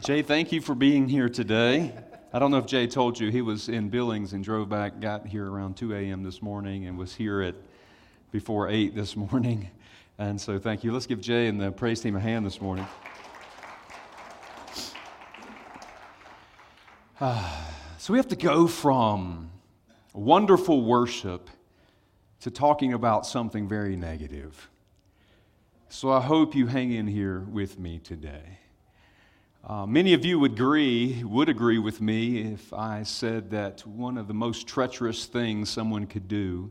Jay, thank you for being here today. I don't know if Jay told you, he was in Billings and drove back, got here around 2 a.m. this morning, and was here at before 8 this morning. And so thank you. Let's give Jay and the praise team a hand this morning. so we have to go from wonderful worship to talking about something very negative. So I hope you hang in here with me today. Uh, many of you would agree, would agree with me if I said that one of the most treacherous things someone could do,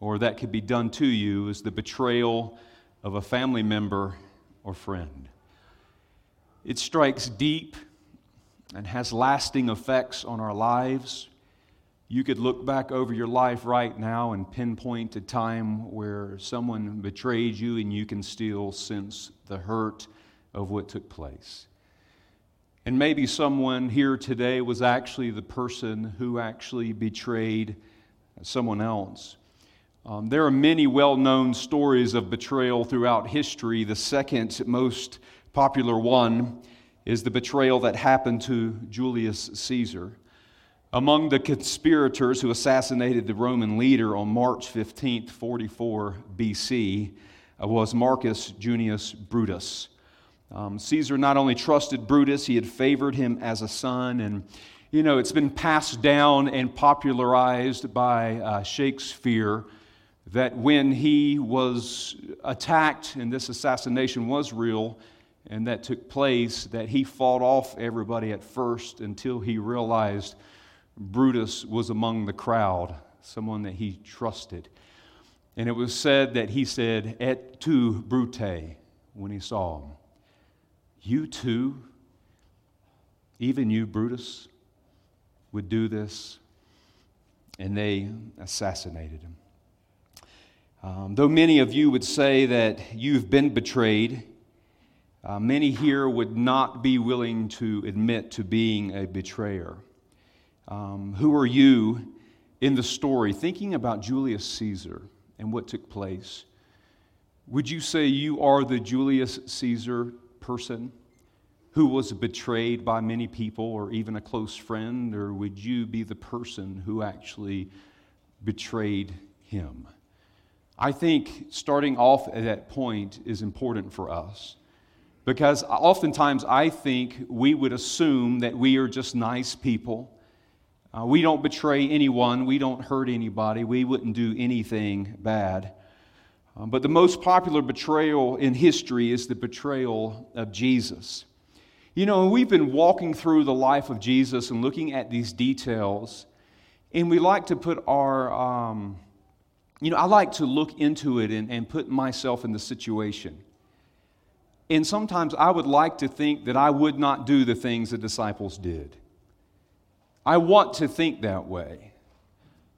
or that could be done to you, is the betrayal of a family member or friend. It strikes deep and has lasting effects on our lives. You could look back over your life right now and pinpoint a time where someone betrayed you, and you can still sense the hurt of what took place. And maybe someone here today was actually the person who actually betrayed someone else. Um, there are many well known stories of betrayal throughout history. The second most popular one is the betrayal that happened to Julius Caesar. Among the conspirators who assassinated the Roman leader on March 15, 44 BC, uh, was Marcus Junius Brutus. Um, Caesar not only trusted Brutus, he had favored him as a son. And, you know, it's been passed down and popularized by uh, Shakespeare that when he was attacked and this assassination was real and that took place, that he fought off everybody at first until he realized Brutus was among the crowd, someone that he trusted. And it was said that he said, Et tu, Brute, when he saw him. You too, even you, Brutus, would do this. And they assassinated him. Um, though many of you would say that you've been betrayed, uh, many here would not be willing to admit to being a betrayer. Um, who are you in the story? Thinking about Julius Caesar and what took place, would you say you are the Julius Caesar person who was betrayed by many people or even a close friend, or would you be the person who actually betrayed him? I think starting off at that point is important for us because oftentimes I think we would assume that we are just nice people. Uh, we don't betray anyone, we don't hurt anybody, we wouldn't do anything bad. Um, but the most popular betrayal in history is the betrayal of Jesus. You know, we've been walking through the life of Jesus and looking at these details, and we like to put our, um, you know, I like to look into it and, and put myself in the situation. And sometimes I would like to think that I would not do the things the disciples did. I want to think that way.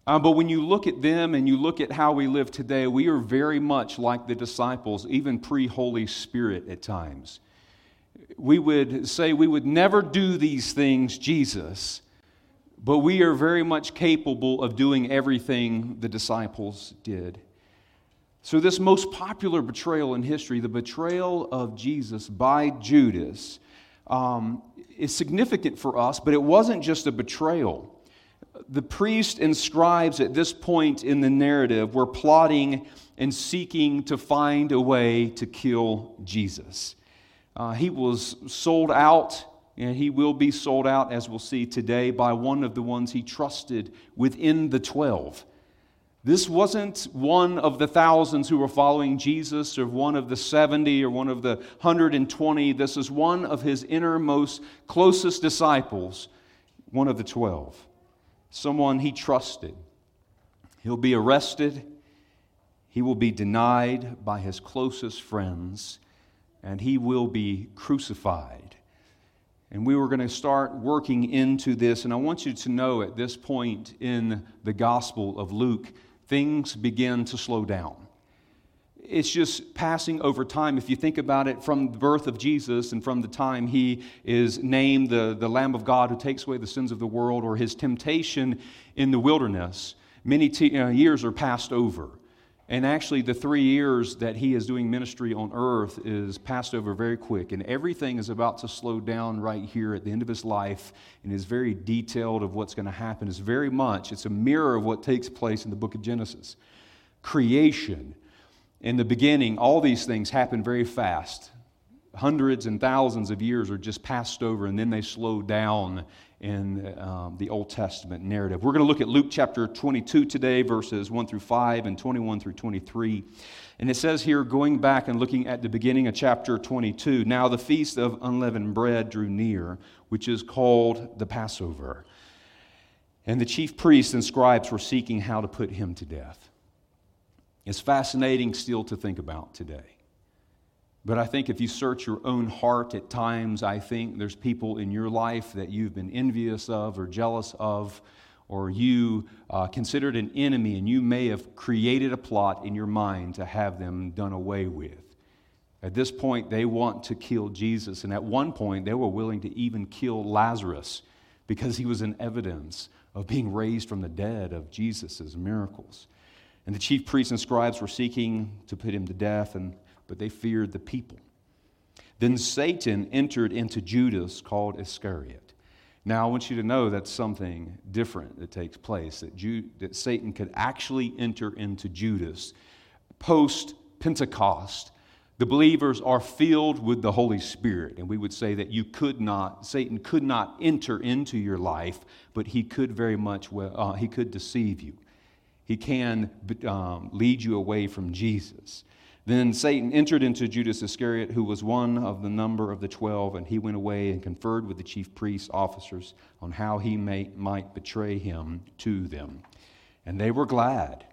Uh, but when you look at them and you look at how we live today, we are very much like the disciples, even pre Holy Spirit at times. We would say we would never do these things, Jesus, but we are very much capable of doing everything the disciples did. So, this most popular betrayal in history, the betrayal of Jesus by Judas, um, is significant for us, but it wasn't just a betrayal the priest and scribes at this point in the narrative were plotting and seeking to find a way to kill Jesus. Uh, he was sold out, and he will be sold out, as we'll see today, by one of the ones he trusted within the 12. This wasn't one of the thousands who were following Jesus, or one of the 70, or one of the 120. This is one of his innermost, closest disciples, one of the 12 someone he trusted. He'll be arrested, he will be denied by his closest friends, and he will be crucified. And we were going to start working into this, and I want you to know at this point in the Gospel of Luke, things begin to slow down it's just passing over time. If you think about it from the birth of Jesus and from the time he is named the, the Lamb of God who takes away the sins of the world or his temptation in the wilderness, many uh, years are passed over. And actually, the three years that he is doing ministry on earth is passed over very quick. And everything is about to slow down right here at the end of his life and is very detailed of what's going to happen. It's very much, it's a mirror of what takes place in the book of Genesis. Creation. In the beginning, all these things happen very fast. Hundreds and thousands of years are just passed over, and then they slow down in um, the Old Testament narrative. We're going to look at Luke chapter 22 today, verses 1 through 5 and 21 through 23. And it says here, going back and looking at the beginning of chapter 22, now the feast of unleavened bread drew near, which is called the Passover. And the chief priests and scribes were seeking how to put him to death. It's fascinating still to think about today. But I think if you search your own heart at times, I think there's people in your life that you've been envious of or jealous of, or you uh, considered an enemy, and you may have created a plot in your mind to have them done away with. At this point, they want to kill Jesus, and at one point, they were willing to even kill Lazarus because he was an evidence of being raised from the dead, of Jesus' miracles. And the chief priests and scribes were seeking to put him to death, and but they feared the people. Then Satan entered into Judas, called Iscariot. Now, I want you to know that's something different that takes place, that, Ju- that Satan could actually enter into Judas post Pentecost. The believers are filled with the Holy Spirit, and we would say that you could not, Satan could not enter into your life, but he could very much, well, uh, he could deceive you. He can um, lead you away from Jesus. Then Satan entered into Judas Iscariot, who was one of the number of the twelve, and he went away and conferred with the chief priests' officers on how he may, might betray him to them. And they were glad.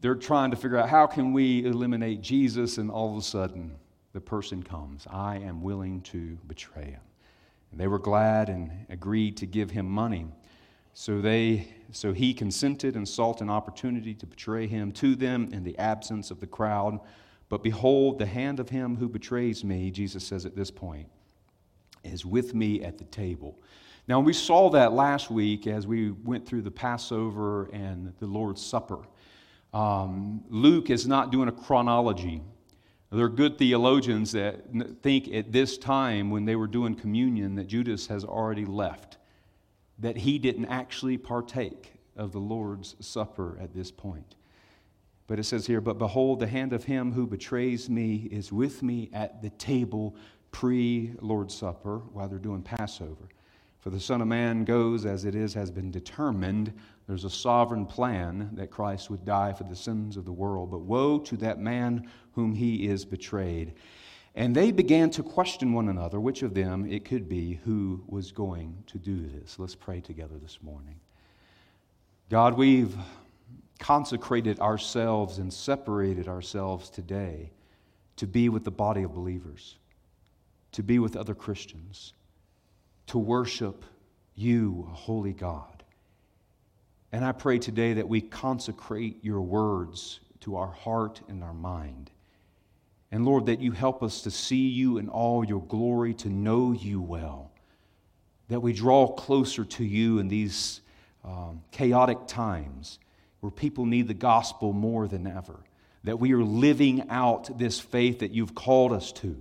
They're trying to figure out how can we eliminate Jesus, and all of a sudden the person comes. I am willing to betray him. And they were glad and agreed to give him money. So, they, so he consented and sought an opportunity to betray him to them in the absence of the crowd. But behold, the hand of him who betrays me, Jesus says at this point, is with me at the table. Now, we saw that last week as we went through the Passover and the Lord's Supper. Um, Luke is not doing a chronology. There are good theologians that think at this time when they were doing communion that Judas has already left that he didn't actually partake of the Lord's Supper at this point. But it says here, But behold, the hand of him who betrays me is with me at the table pre Lord's Supper while they're doing Passover. For the Son of Man goes as it is, has been determined. There's a sovereign plan that Christ would die for the sins of the world. But woe to that man whom he is betrayed. And they began to question one another, which of them it could be who was going to do this. Let's pray together this morning. God, we've consecrated ourselves and separated ourselves today to be with the body of believers, to be with other Christians, to worship you, holy God. And I pray today that we consecrate your words to our heart and our mind. And Lord, that you help us to see you in all your glory, to know you well. That we draw closer to you in these um, chaotic times where people need the gospel more than ever. That we are living out this faith that you've called us to.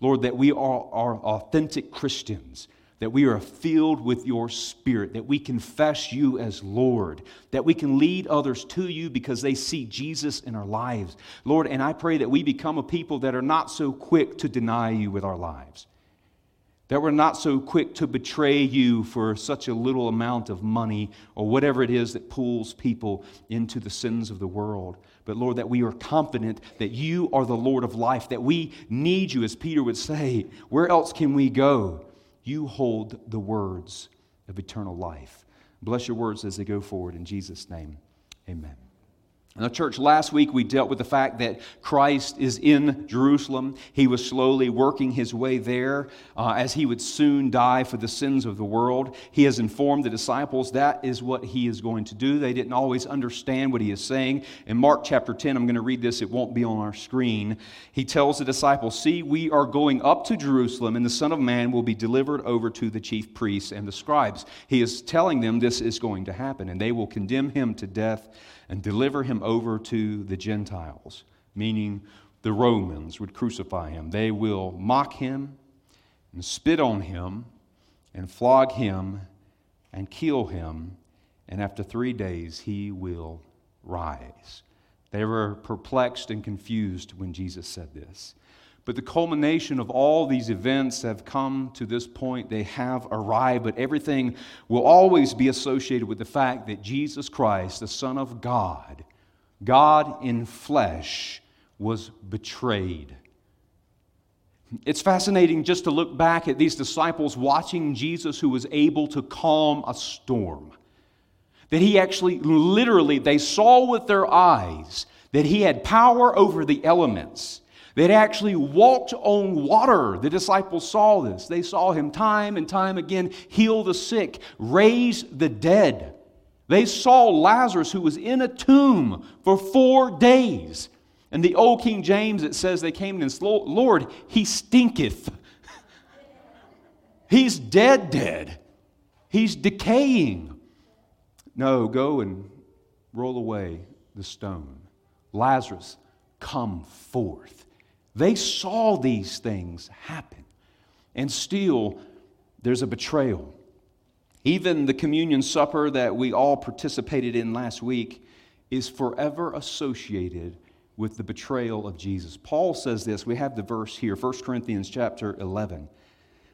Lord, that we are, are authentic Christians that we are filled with your Spirit, that we confess you as Lord, that we can lead others to you because they see Jesus in our lives. Lord, and I pray that we become a people that are not so quick to deny you with our lives, that we're not so quick to betray you for such a little amount of money or whatever it is that pulls people into the sins of the world. But Lord, that we are confident that you are the Lord of life, that we need you, as Peter would say. Where else can we go? You hold the words of eternal life. Bless your words as they go forward. In Jesus' name, amen. Now, church, last week we dealt with the fact that Christ is in Jerusalem. He was slowly working his way there uh, as he would soon die for the sins of the world. He has informed the disciples that is what he is going to do. They didn't always understand what he is saying. In Mark chapter 10, I'm going to read this, it won't be on our screen. He tells the disciples, See, we are going up to Jerusalem, and the Son of Man will be delivered over to the chief priests and the scribes. He is telling them this is going to happen, and they will condemn him to death and deliver him over to the Gentiles, meaning the Romans would crucify him. They will mock him and spit on him and flog him and kill him, and after three days he will rise. They were perplexed and confused when Jesus said this. But the culmination of all these events have come to this point. They have arrived, but everything will always be associated with the fact that Jesus Christ, the Son of God, God in flesh, was betrayed. It's fascinating just to look back at these disciples watching Jesus who was able to calm a storm. That he actually, literally, they saw with their eyes that he had power over the elements. That actually walked on water. The disciples saw this. They saw him time and time again heal the sick, raise the dead. They saw Lazarus, who was in a tomb for four days. And the old King James, it says they came and said, Lord, he stinketh. He's dead, dead. He's decaying. No, go and roll away the stone. Lazarus, come forth. They saw these things happen. And still, there's a betrayal. Even the communion supper that we all participated in last week is forever associated with the betrayal of Jesus. Paul says this, we have the verse here, 1 Corinthians chapter 11.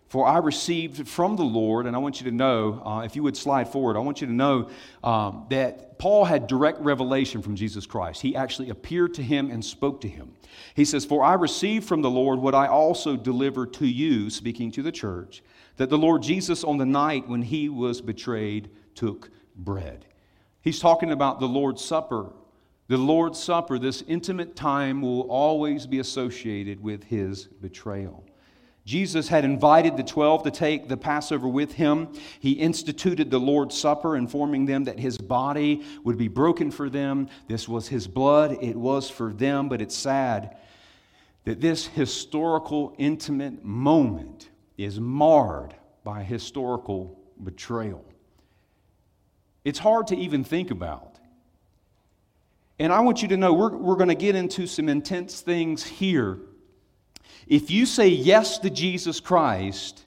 For I received from the Lord, and I want you to know, uh, if you would slide forward, I want you to know um, that Paul had direct revelation from Jesus Christ. He actually appeared to him and spoke to him. He says, For I received from the Lord what I also delivered to you, speaking to the church, that the Lord Jesus, on the night when he was betrayed, took bread. He's talking about the Lord's Supper the Lord's Supper, this intimate time, will always be associated with his betrayal. Jesus had invited the 12 to take the Passover with him. He instituted the Lord's Supper, informing them that his body would be broken for them. This was his blood, it was for them, but it's sad that this historical, intimate moment is marred by historical betrayal. It's hard to even think about. And I want you to know we're, we're going to get into some intense things here. If you say yes to Jesus Christ,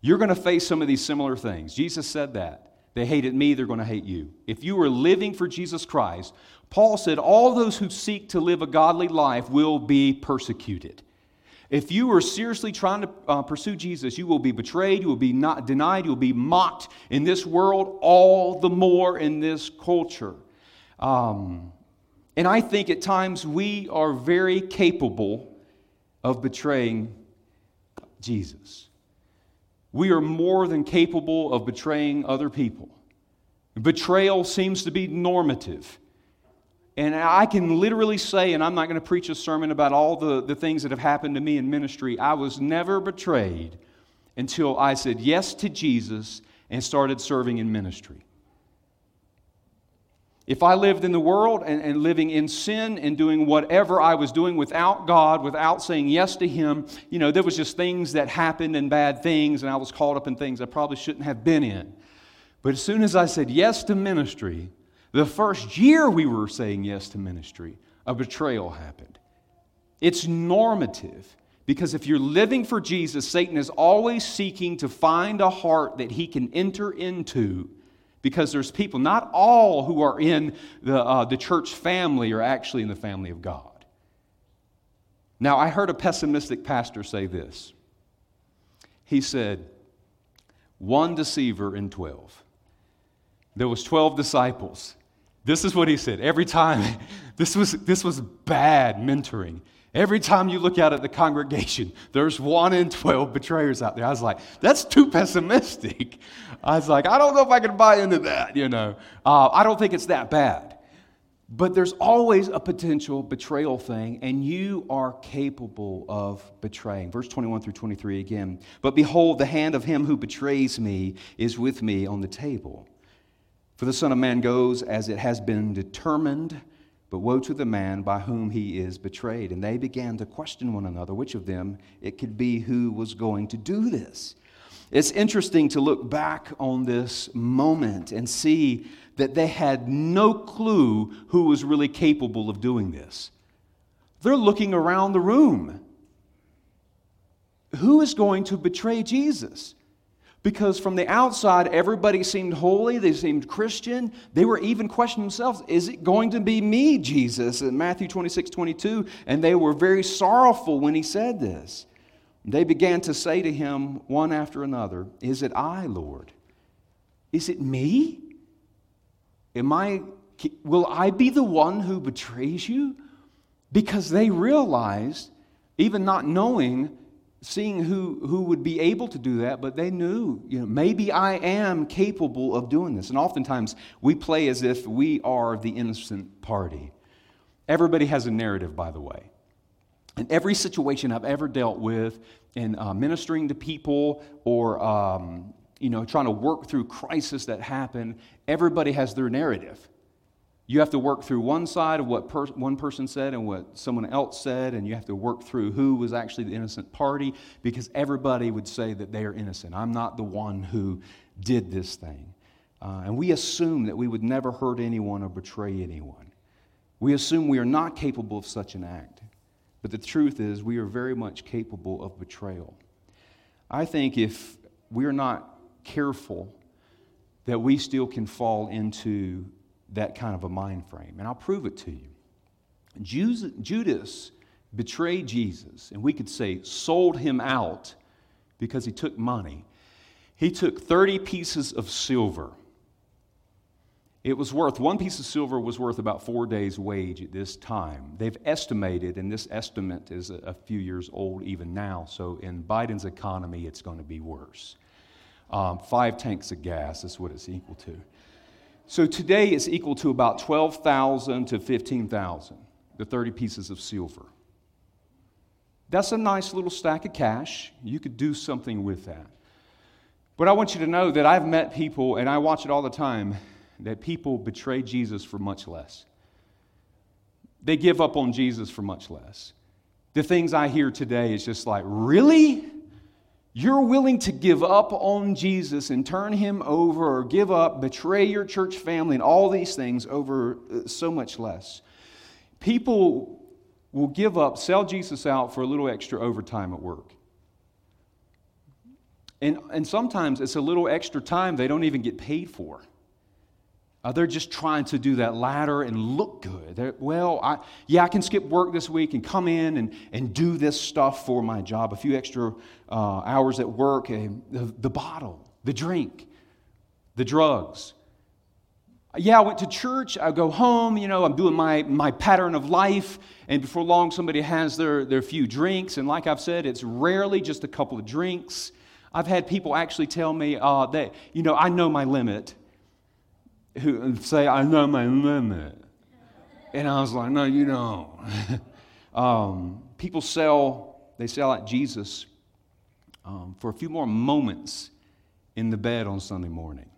you're going to face some of these similar things. Jesus said that. They hated me, they're going to hate you. If you are living for Jesus Christ, Paul said, all those who seek to live a godly life will be persecuted. If you are seriously trying to uh, pursue Jesus, you will be betrayed, you will be not denied, you will be mocked in this world, all the more in this culture. Um, and I think at times we are very capable of betraying Jesus. We are more than capable of betraying other people. Betrayal seems to be normative. And I can literally say, and I'm not going to preach a sermon about all the, the things that have happened to me in ministry, I was never betrayed until I said yes to Jesus and started serving in ministry. If I lived in the world and, and, living in sin and doing whatever I was doing without God, without saying yes to Him, you know, there was just things that happened and bad things, and I was caught up in things I probably shouldn't have been in. But as soon as I said yes to ministry, the first year we were saying yes to ministry, a betrayal happened. It's normative because if you're living for Jesus, Satan is always seeking to find a heart that he can enter into because there's people, not all who are in the, uh, the church family are actually in the family of God. Now, I heard a pessimistic pastor say this. He said, one deceiver in 12. There was 12 disciples. This is what he said. Every time, this was, this was bad mentoring. Every time you look out at the congregation, there's one in 12 betrayers out there. I was like, that's too pessimistic. I was like, I don't know if I can buy into that, you know. Uh, I don't think it's that bad. But there's always a potential betrayal thing, and you are capable of betraying. Verse 21 through 23 again. But behold, the hand of him who betrays me is with me on the table. For the Son of Man goes as it has been determined but woe to the man by whom he is betrayed. And they began to question one another which of them it could be who was going to do this. It's interesting to look back on this moment and see that they had no clue who was really capable of doing this. They're looking around the room. Who is going to betray Jesus? Because from the outside, everybody seemed holy, they seemed Christian. They were even questioning themselves Is it going to be me, Jesus? In Matthew 26 22. And they were very sorrowful when he said this. They began to say to him one after another, Is it I, Lord? Is it me? Am I, will I be the one who betrays you? Because they realized, even not knowing, seeing who, who would be able to do that, but they knew, you know, maybe I am capable of doing this. And oftentimes we play as if we are the innocent party. Everybody has a narrative, by the way. In every situation I've ever dealt with in uh, ministering to people or um, you know, trying to work through crisis that happen, everybody has their narrative. You have to work through one side of what per- one person said and what someone else said, and you have to work through who was actually the innocent party because everybody would say that they are innocent. I'm not the one who did this thing. Uh, and we assume that we would never hurt anyone or betray anyone. We assume we are not capable of such an act. But the truth is, we are very much capable of betrayal. I think if we're not careful that we still can fall into that kind of a mind frame. And I'll prove it to you. Judas betrayed Jesus, and we could say sold him out because he took money. He took 30 pieces of silver. It was worth, one piece of silver was worth about four days' wage at this time. They've estimated, and this estimate is a few years old even now, so in Biden's economy, it's going to be worse. Um, five tanks of gas is what it's equal to. So today it's equal to about 12,000 to 15,000, the 30 pieces of silver. That's a nice little stack of cash. You could do something with that. But I want you to know that I've met people, and I watch it all the time, that people betray Jesus for much less. They give up on Jesus for much less. The things I hear today is just like, really? You're willing to give up on Jesus and turn him over or give up, betray your church family and all these things over uh, so much less. People will give up, sell Jesus out for a little extra overtime at work. And, and sometimes it's a little extra time they don't even get paid for. Uh, they're just trying to do that ladder and look good. They're, well, I, yeah, I can skip work this week and come in and, and do this stuff for my job. A few extra uh, hours at work, and the, the bottle, the drink, the drugs. Yeah, I went to church. I go home. You know, I'm doing my, my pattern of life. And before long, somebody has their, their few drinks. And like I've said, it's rarely just a couple of drinks. I've had people actually tell me uh, that, you know, I know my limit who say, I know my limit. And I was like, no, you don't. um, people sell, they sell out Jesus um, for a few more moments in the bed on Sunday morning.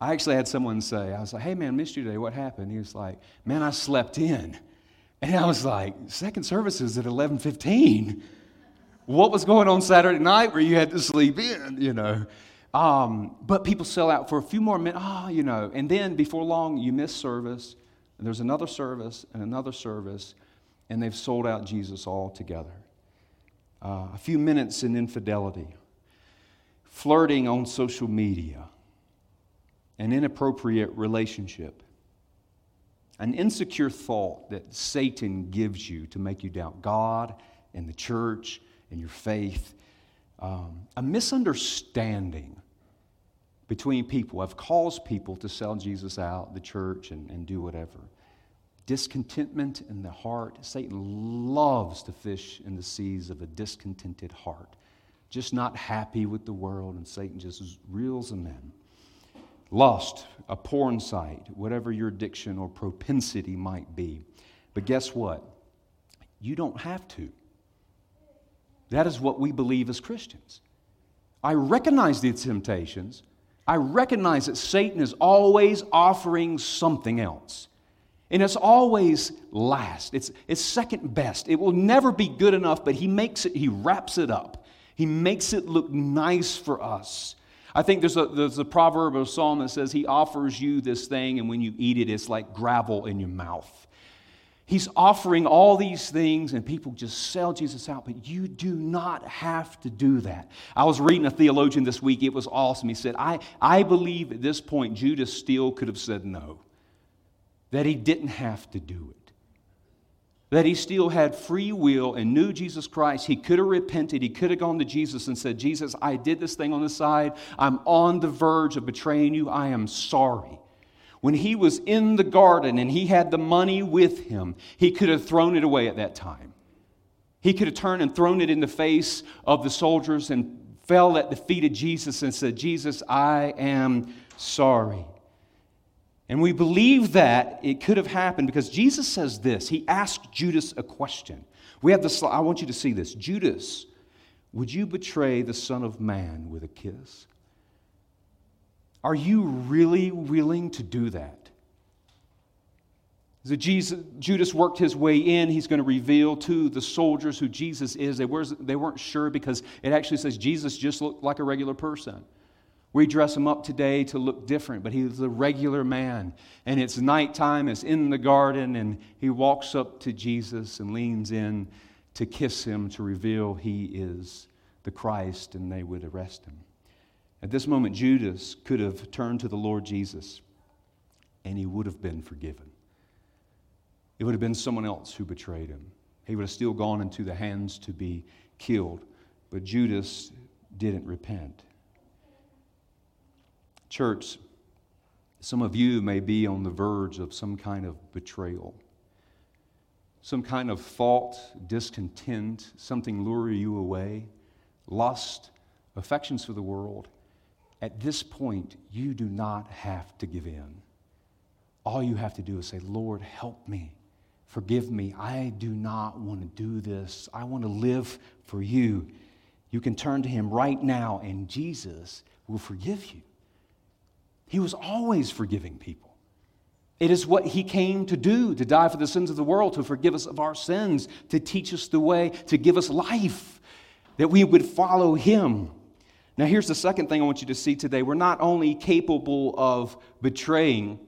I actually had someone say, I was like, hey man, missed you today. What happened? He was like, man, I slept in. And I was like, second service is at 11.15. What was going on Saturday night where you had to sleep in, you know? Um, but people sell out for a few more minutes, ah, oh, you know, and then before long you miss service, and there's another service and another service, and they've sold out Jesus altogether. Uh, a few minutes in infidelity, flirting on social media, an inappropriate relationship, an insecure thought that Satan gives you to make you doubt God and the church and your faith, um, a misunderstanding between people have caused people to sell Jesus out, the church, and, and do whatever. Discontentment in the heart. Satan loves to fish in the seas of a discontented heart. Just not happy with the world, and Satan just reels them in. Lust, a porn site, whatever your addiction or propensity might be. But guess what? You don't have to. That is what we believe as Christians. I recognize the temptations. I recognize that Satan is always offering something else. And it's always last. It's, it's second best. It will never be good enough, but he makes it, he wraps it up. He makes it look nice for us. I think there's a, there's a proverb or a psalm that says, He offers you this thing, and when you eat it, it's like gravel in your mouth. He's offering all these things, and people just sell Jesus out, but you do not have to do that. I was reading a theologian this week. It was awesome. He said, I, I believe at this point Judas still could have said no, that he didn't have to do it that he still had free will and knew Jesus Christ, he could have repented. He could have gone to Jesus and said, Jesus, I did this thing on the side. I'm on the verge of betraying you. I am sorry. When he was in the garden and he had the money with him, he could have thrown it away at that time. He could have turned and thrown it in the face of the soldiers and fell at the feet of Jesus and said, Jesus, I am sorry. And we believe that it could have happened because Jesus says this. He asked Judas a question. We have this, I want you to see this. Judas, would you betray the Son of Man with a kiss? Are you really willing to do that? So Jesus, Judas worked his way in. He's going to reveal to the soldiers who Jesus is. They, were, they weren't sure because it actually says Jesus just looked like a regular person. We dress him up today to look different, but he's a regular man. And it's nighttime, it's in the garden, and he walks up to Jesus and leans in to kiss him to reveal he is the Christ, and they would arrest him. At this moment, Judas could have turned to the Lord Jesus, and he would have been forgiven. It would have been someone else who betrayed him. He would have still gone into the hands to be killed. But Judas didn't repent. Church, some of you may be on the verge of some kind of betrayal, some kind of fault, discontent, something lure you away, lust, affections for the world. At this point, you do not have to give in. All you have to do is say, Lord, help me. Forgive me. I do not want to do this. I want to live for you. You can turn to Him right now, and Jesus will forgive you. He was always forgiving people. It is what he came to do, to die for the sins of the world, to forgive us of our sins, to teach us the way, to give us life, that we would follow him. Now, here's the second thing I want you to see today. We're not only capable of betraying,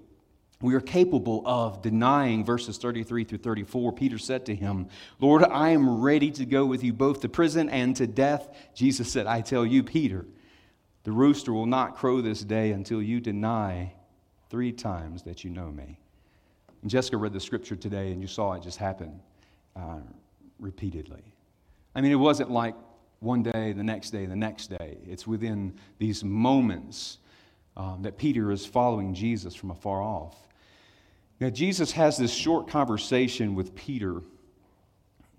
we are capable of denying. Verses 33 through 34. Peter said to him, Lord, I am ready to go with you both to prison and to death. Jesus said, I tell you, Peter, the rooster will not crow this day until you deny three times that you know me. And Jessica read the scripture today, and you saw it just happen uh, repeatedly. I mean, it wasn't like one day, the next day, the next day. It's within these moments um, that Peter is following Jesus from afar off. Now, Jesus has this short conversation with Peter.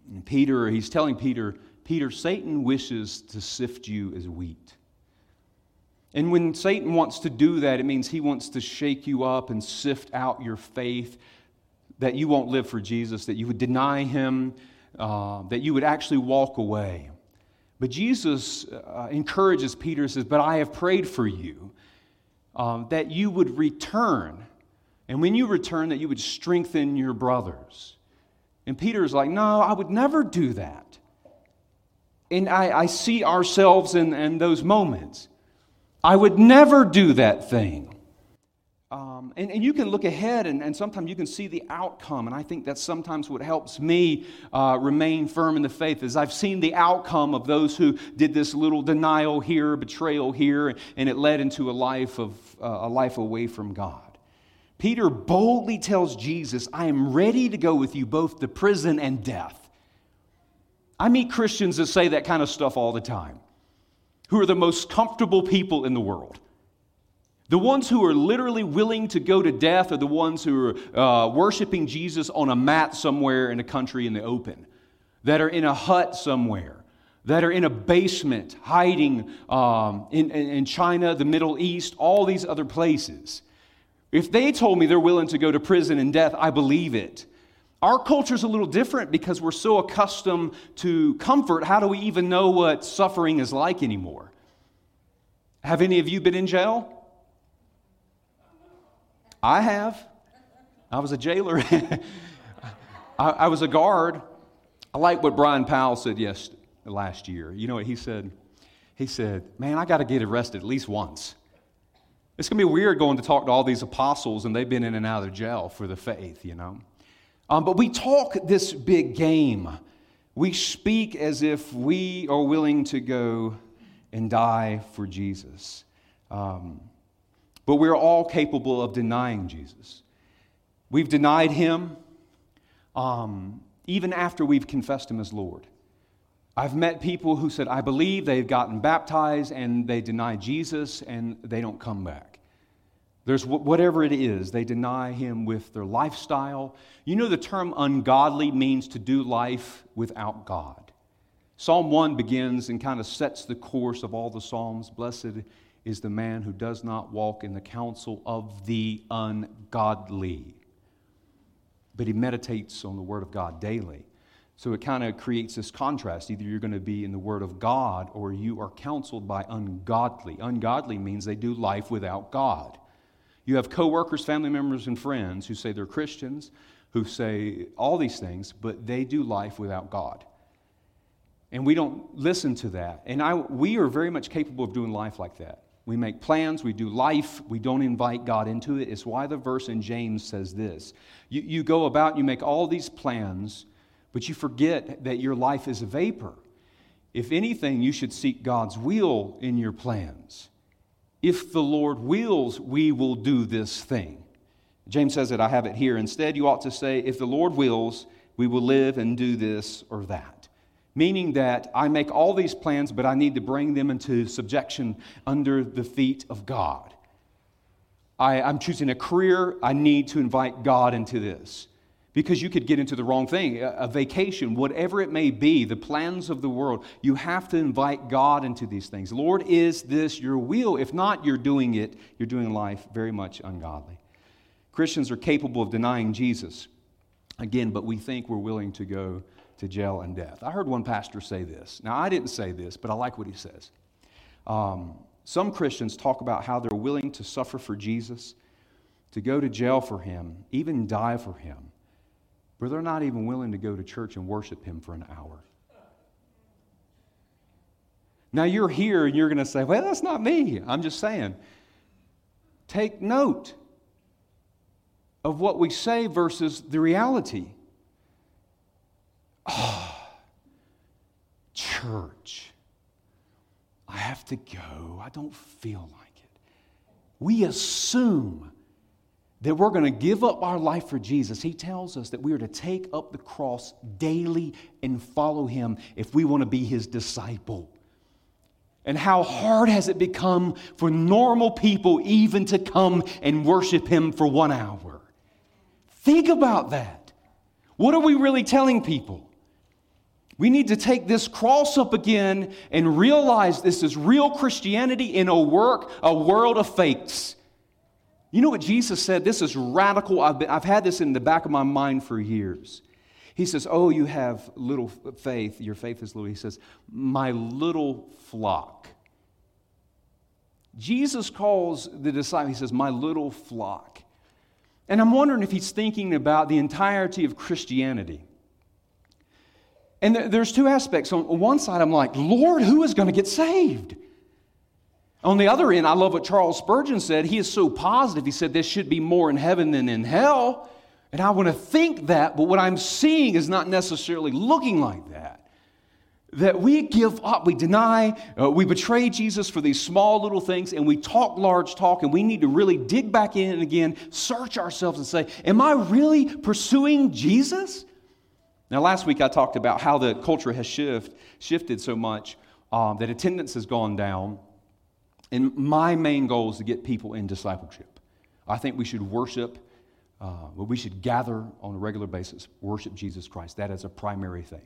And Peter, he's telling Peter, Peter, Satan wishes to sift you as wheat. And when Satan wants to do that, it means he wants to shake you up and sift out your faith that you won't live for Jesus, that you would deny him, uh, that you would actually walk away. But Jesus uh, encourages Peter, says, But I have prayed for you um, that you would return. And when you return, that you would strengthen your brothers. And Peter is like, No, I would never do that. And I, I see ourselves in, in those moments. I would never do that thing. Um, and, and, you can look ahead and, and, sometimes you can see the outcome. And I think that's sometimes what helps me uh, remain firm in the faith is I've seen the outcome of those who did this little denial here, betrayal here, and it led into a life of uh, a life away from God. Peter boldly tells Jesus, I am ready to go with you both to prison and death. I meet Christians that say that kind of stuff all the time who are the most comfortable people in the world. The ones who are literally willing to go to death are the ones who are uh, worshiping Jesus on a mat somewhere in a country in the open, that are in a hut somewhere, that are in a basement hiding um, in, in China, the Middle East, all these other places. If they told me they're willing to go to prison and death, I believe it. Our culture is a little different because we're so accustomed to comfort. How do we even know what suffering is like anymore? Have any of you been in jail? I have. I was a jailer. I, I, was a guard. I like what Brian Powell said yes, last year. You know what he said? He said, Man, I got to get arrested at least once. It's going to be weird going to talk to all these apostles and they've been in and out of jail for the faith, you know. Um, but we talk this big game. We speak as if we are willing to go and die for Jesus. Um, but we're all capable of denying Jesus. We've denied him um, even after we've confessed him as Lord. I've met people who said, I believe they've gotten baptized and they deny Jesus and they don't come back. There's whatever it is, they deny him with their lifestyle. You know, the term ungodly means to do life without God. Psalm 1 begins and kind of sets the course of all the Psalms. Blessed is the man who does not walk in the counsel of the ungodly, but he meditates on the Word of God daily. So it kind of creates this contrast. Either you're going to be in the Word of God or you are counseled by ungodly. Ungodly means they do life without God. You have coworkers, family members, and friends who say they're Christians, who say all these things, but they do life without God. And we don't listen to that. And I, we are very much capable of doing life like that. We make plans, we do life, we don't invite God into it. It's why the verse in James says this You, you go about, you make all these plans but you forget that your life is a vapor. If anything, you should seek God's will in your plans. If the Lord wills, we will do this thing. James says it, I have it here. Instead, you ought to say, if the Lord wills, we will live and do this or that. Meaning that I make all these plans, but I need to bring them into subjection under the feet of God. I, am choosing a career, I need to invite God into this because you could get into the wrong thing. A, vacation, whatever it may be, the plans of the world, you have to invite God into these things. Lord, is this your will? If not, you're doing it, you're doing life very much ungodly. Christians are capable of denying Jesus, again, but we think we're willing to go to jail and death. I heard one pastor say this. Now, I didn't say this, but I like what he says. Um, some Christians talk about how they're willing to suffer for Jesus, to go to jail for him, even die for him but they're not even willing to go to church and worship Him for an hour. Now you're here and you're going to say, well, that's not me. I'm just saying. Take note of what we say versus the reality. Oh, church. I have to go. I don't feel like it. We assume that we're going to give up our life for Jesus, he tells us that we are to take up the cross daily and follow him if we want to be his disciple. And how hard has it become for normal people even to come and worship him for one hour? Think about that. What are we really telling people? We need to take this cross up again and realize this is real Christianity in a work, a world of fakes. You know what Jesus said? This is radical. I've, been, I've had this in the back of my mind for years. He says, Oh, you have little faith. Your faith is little. He says, My little flock. Jesus calls the disciple, he says, My little flock. And I'm wondering if he's thinking about the entirety of Christianity. And there's two aspects. On one side, I'm like, Lord, who is going to get saved? On the other end, I love what Charles Spurgeon said. He is so positive. He said, There should be more in heaven than in hell. And I want to think that, but what I'm seeing is not necessarily looking like that. That we give up, we deny, uh, we betray Jesus for these small little things, and we talk large talk, and we need to really dig back in and again, search ourselves and say, Am I really pursuing Jesus? Now, last week I talked about how the culture has shift, shifted so much um, that attendance has gone down. And my main goal is to get people in discipleship. I think we should worship, uh, we should gather on a regular basis, worship Jesus Christ. That is a primary thing.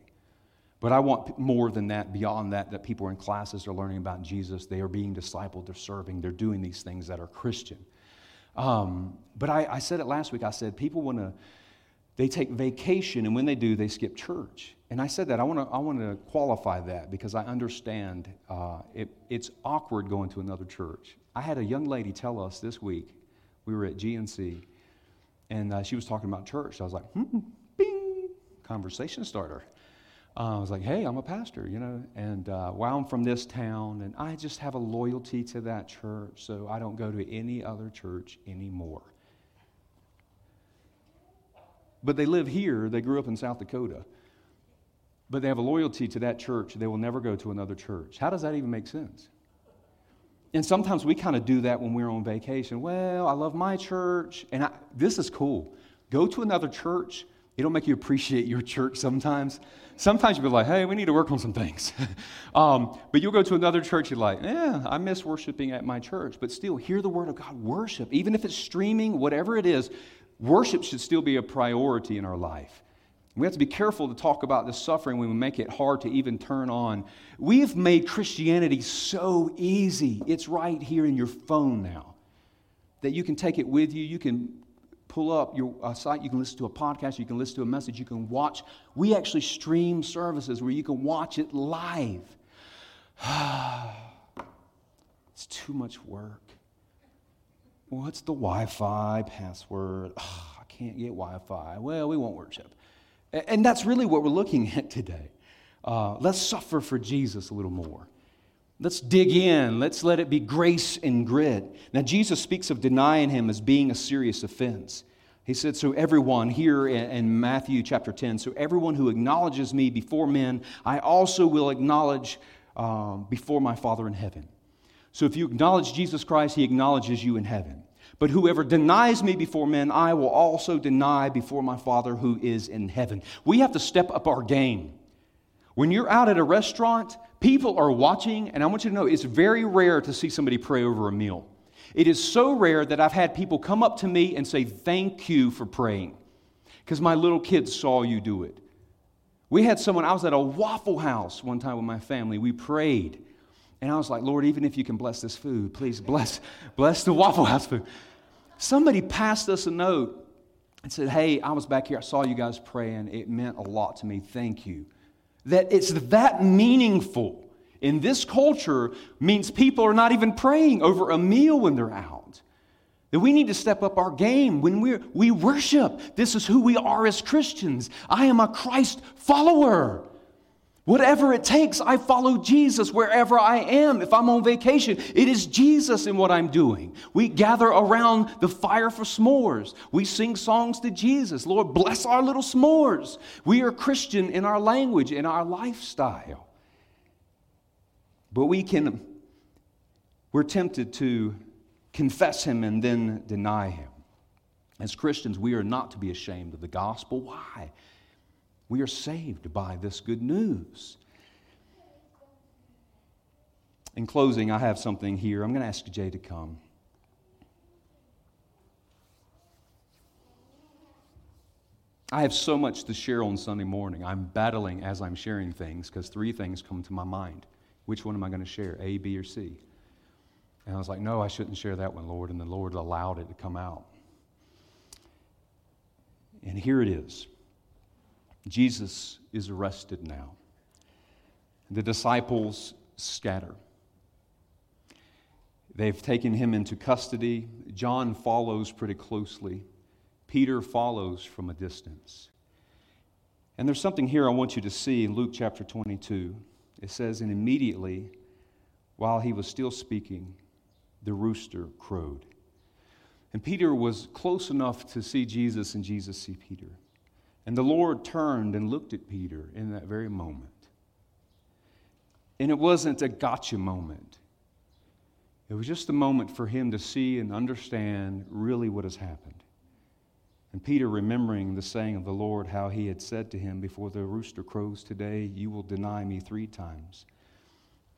But I want more than that, beyond that, that people are in classes are learning about Jesus. They are being discipled, they're serving, they're doing these things that are Christian. Um, but I, I said it last week. I said people want to, they take vacation, and when they do, they skip church. And I said that. I want to I wanna qualify that because I understand uh, it, it's awkward going to another church. I had a young lady tell us this week, we were at GNC, and uh, she was talking about church. I was like, hmm, bing, conversation starter. Uh, I was like, hey, I'm a pastor, you know, and uh, well, I'm from this town, and I just have a loyalty to that church, so I don't go to any other church anymore. But they live here, they grew up in South Dakota, but they have a loyalty to that church, they will never go to another church. How does that even make sense? And sometimes we kind of do that when we're on vacation. Well, I love my church, and I, this is cool. Go to another church It'll make you appreciate your church sometimes. Sometimes you'll be like, hey, we need to work on some things. um, but you'll go to another church, you're like, yeah, I miss worshiping at my church. But still, hear the word of God. Worship. Even if it's streaming, whatever it is, worship should still be a priority in our life. We have to be careful to talk about the suffering when we make it hard to even turn on. We've made Christianity so easy. It's right here in your phone now that you can take it with you. You can pull up your uh, site, you can listen to a podcast, you can listen to a message, you can watch. We actually stream services where you can watch it live. it's too much work. What's the Wi Fi password? I can't get Wi Fi. Well, we won't worship. And that's really what we're looking at today. Uh, let's suffer for Jesus a little more. Let's dig in. Let's let it be grace and grit. Now, Jesus speaks of denying him as being a serious offense. He said, So everyone here in Matthew chapter 10, so everyone who acknowledges me before men, I also will acknowledge um, before my Father in heaven. So if you acknowledge Jesus Christ, he acknowledges you in heaven. But whoever denies me before men, I will also deny before my Father who is in heaven. We have to step up our game. When you're out at a restaurant, People are watching, and I want you to know it's very rare to see somebody pray over a meal. It is so rare that I've had people come up to me and say, Thank you for praying, because my little kids saw you do it. We had someone, I was at a Waffle House one time with my family. We prayed. And I was like, Lord, even if you can bless this food, please bless, bless the Waffle House food. Somebody passed us a note and said, Hey, I was back here. I saw you guys praying. It meant a lot to me. Thank you. That it's that meaningful in this culture means people are not even praying over a meal when they're out. That we need to step up our game when we we worship. This is who we are as Christians. I am a Christ follower. Whatever it takes, I follow Jesus wherever I am. If I'm on vacation, it is Jesus in what I'm doing. We gather around the fire for s'mores. We sing songs to Jesus. Lord, bless our little s'mores. We are Christian in our language, in our lifestyle. But we can, we're tempted to confess Him and then deny Him. As Christians, we are not to be ashamed of the gospel. Why? We are saved by this good news. In closing, I have something here. I'm going to ask Jay to come. I have so much to share on Sunday morning. I'm battling as I'm sharing things because three things come to my mind. Which one am I going to share, A, B, or C? And I was like, no, I shouldn't share that one, Lord. And the Lord allowed it to come out. And here it is. Jesus is arrested now. The disciples scatter. They've taken him into custody. John follows pretty closely. Peter follows from a distance. And there's something here I want you to see in Luke chapter 22. It says, And immediately, while he was still speaking, the rooster crowed. And Peter was close enough to see Jesus and Jesus see Peter. And the Lord turned and looked at Peter in that very moment. And it wasn't a gotcha moment, it was just a moment for him to see and understand really what has happened. And Peter, remembering the saying of the Lord, how he had said to him, Before the rooster crows today, you will deny me three times.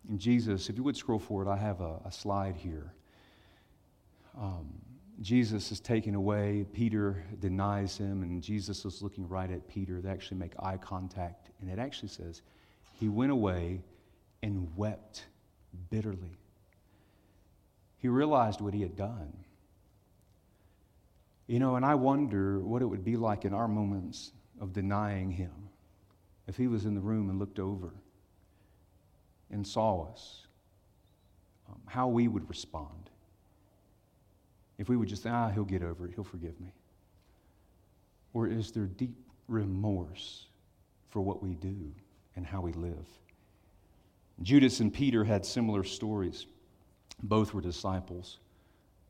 And Jesus, if you would scroll forward, I have a, a slide here. Um, Jesus is taken away. Peter denies him, and Jesus is looking right at Peter. They actually make eye contact, and it actually says, He went away and wept bitterly. He realized what he had done. You know, and I wonder what it would be like in our moments of denying him if he was in the room and looked over and saw us, um, how we would respond. If we would just say, ah, he'll get over it, he'll forgive me. Or is there deep remorse for what we do? and how we live. Judas and Peter had similar stories. Both were disciples.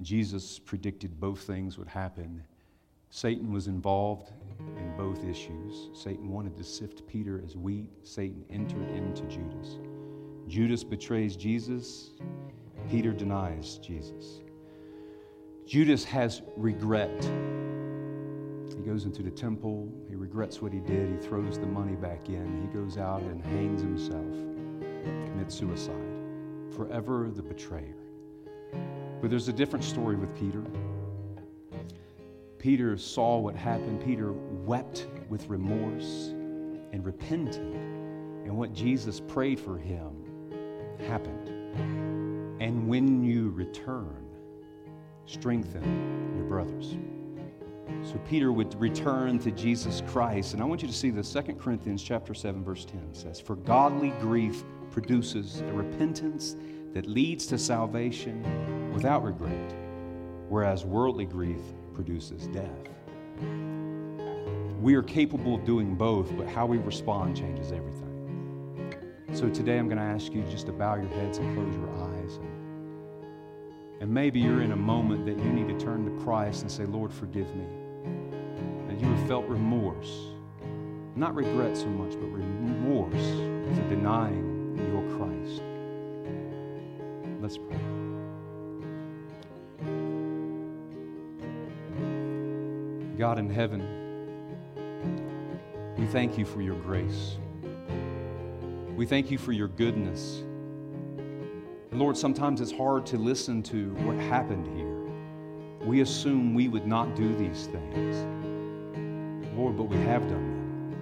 Jesus predicted both things would happen. Satan was involved in both issues. Satan wanted to sift Peter as wheat. Satan entered into Judas. Judas betrays Jesus. Peter denies Jesus. Judas has regret. He goes into the temple. He regrets what he did. He throws the money back in. He goes out and hangs himself, commits suicide. Forever the betrayer. But there's a different story with Peter. Peter saw what happened. Peter wept with remorse and repented. And what Jesus prayed for him happened. And when you return, strengthen your brothers. So Peter would return to Jesus Christ. And I want you to see the 2 Corinthians chapter 7 verse 10 says, "For godly grief produces a repentance that leads to salvation without regret, whereas worldly grief produces death. We are capable of doing both, but how we respond changes everything. So today I'm going to ask you just to bow your heads and close your eyes. And, maybe you're in a moment that you need to turn to Christ and say, Lord, forgive me. And you have felt remorse. Not regret so much, but remorse for denying your Christ. Let's pray. God in heaven, we thank you for your grace. We thank you for your goodness. Lord, sometimes it's hard to listen to what happened here. We assume we would not do these things. Lord, but we have done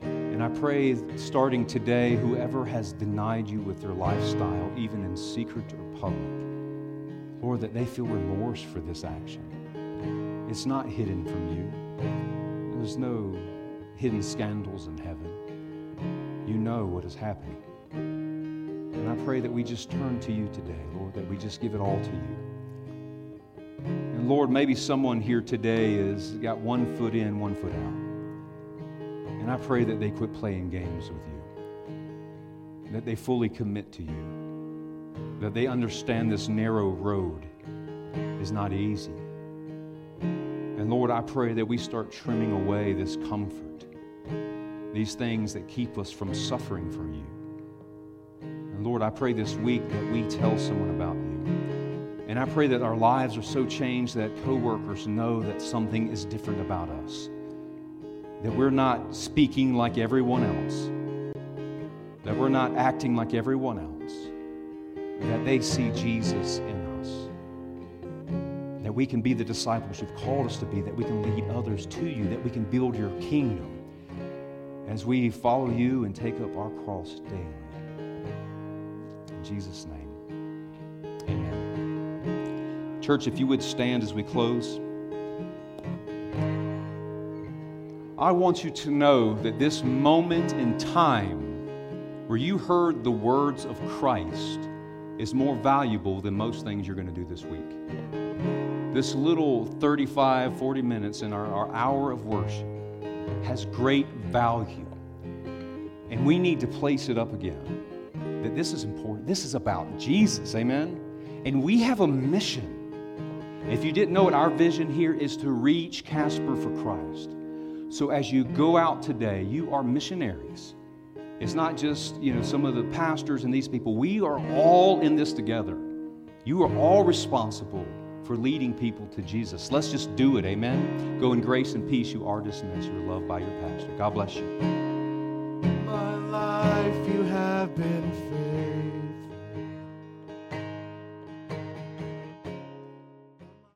them. And I pray, starting today, whoever has denied you with their lifestyle, even in secret or public, Lord, that they feel remorse for this action. It's not hidden from you. There's no hidden scandals in heaven. You know what is happening. And I pray that we just turn to you today, Lord, that we just give it all to you. And Lord, maybe someone here today has got one foot in, one foot out. And I pray that they quit playing games with you, that they fully commit to you, that they understand this narrow road is not easy and Lord, I pray that we start trimming away this comfort, these things that keep us from suffering for you. And Lord, I pray this week that we tell someone about you. And I pray that our lives are so changed that coworkers know that something is different about us. That we're not speaking like everyone else. That we're not acting like everyone else. That they see Jesus in us. that we can be the disciples you've called us to be, that we can lead others to you, that we can build your kingdom as we follow you and take up our cross daily. In Jesus' name, amen. Church, if you would stand as we close. I want you to know that this moment in time where you heard the words of Christ is more valuable than most things you're going to do this week this little 35, 40 minutes in our, our hour of worship has great value. And we need to place it up again. That this is important. This is about Jesus. Amen? And we have a mission. If you didn't know it, our vision here is to reach Casper for Christ. So as you go out today, you are missionaries. It's not just, you know, some of the pastors and these people. We are all in this together. You are all responsible for leading people to Jesus. Let's just do it. Amen. Go in grace and peace. You are dismissed. You're loved by your pastor. God bless you. Have been faithful.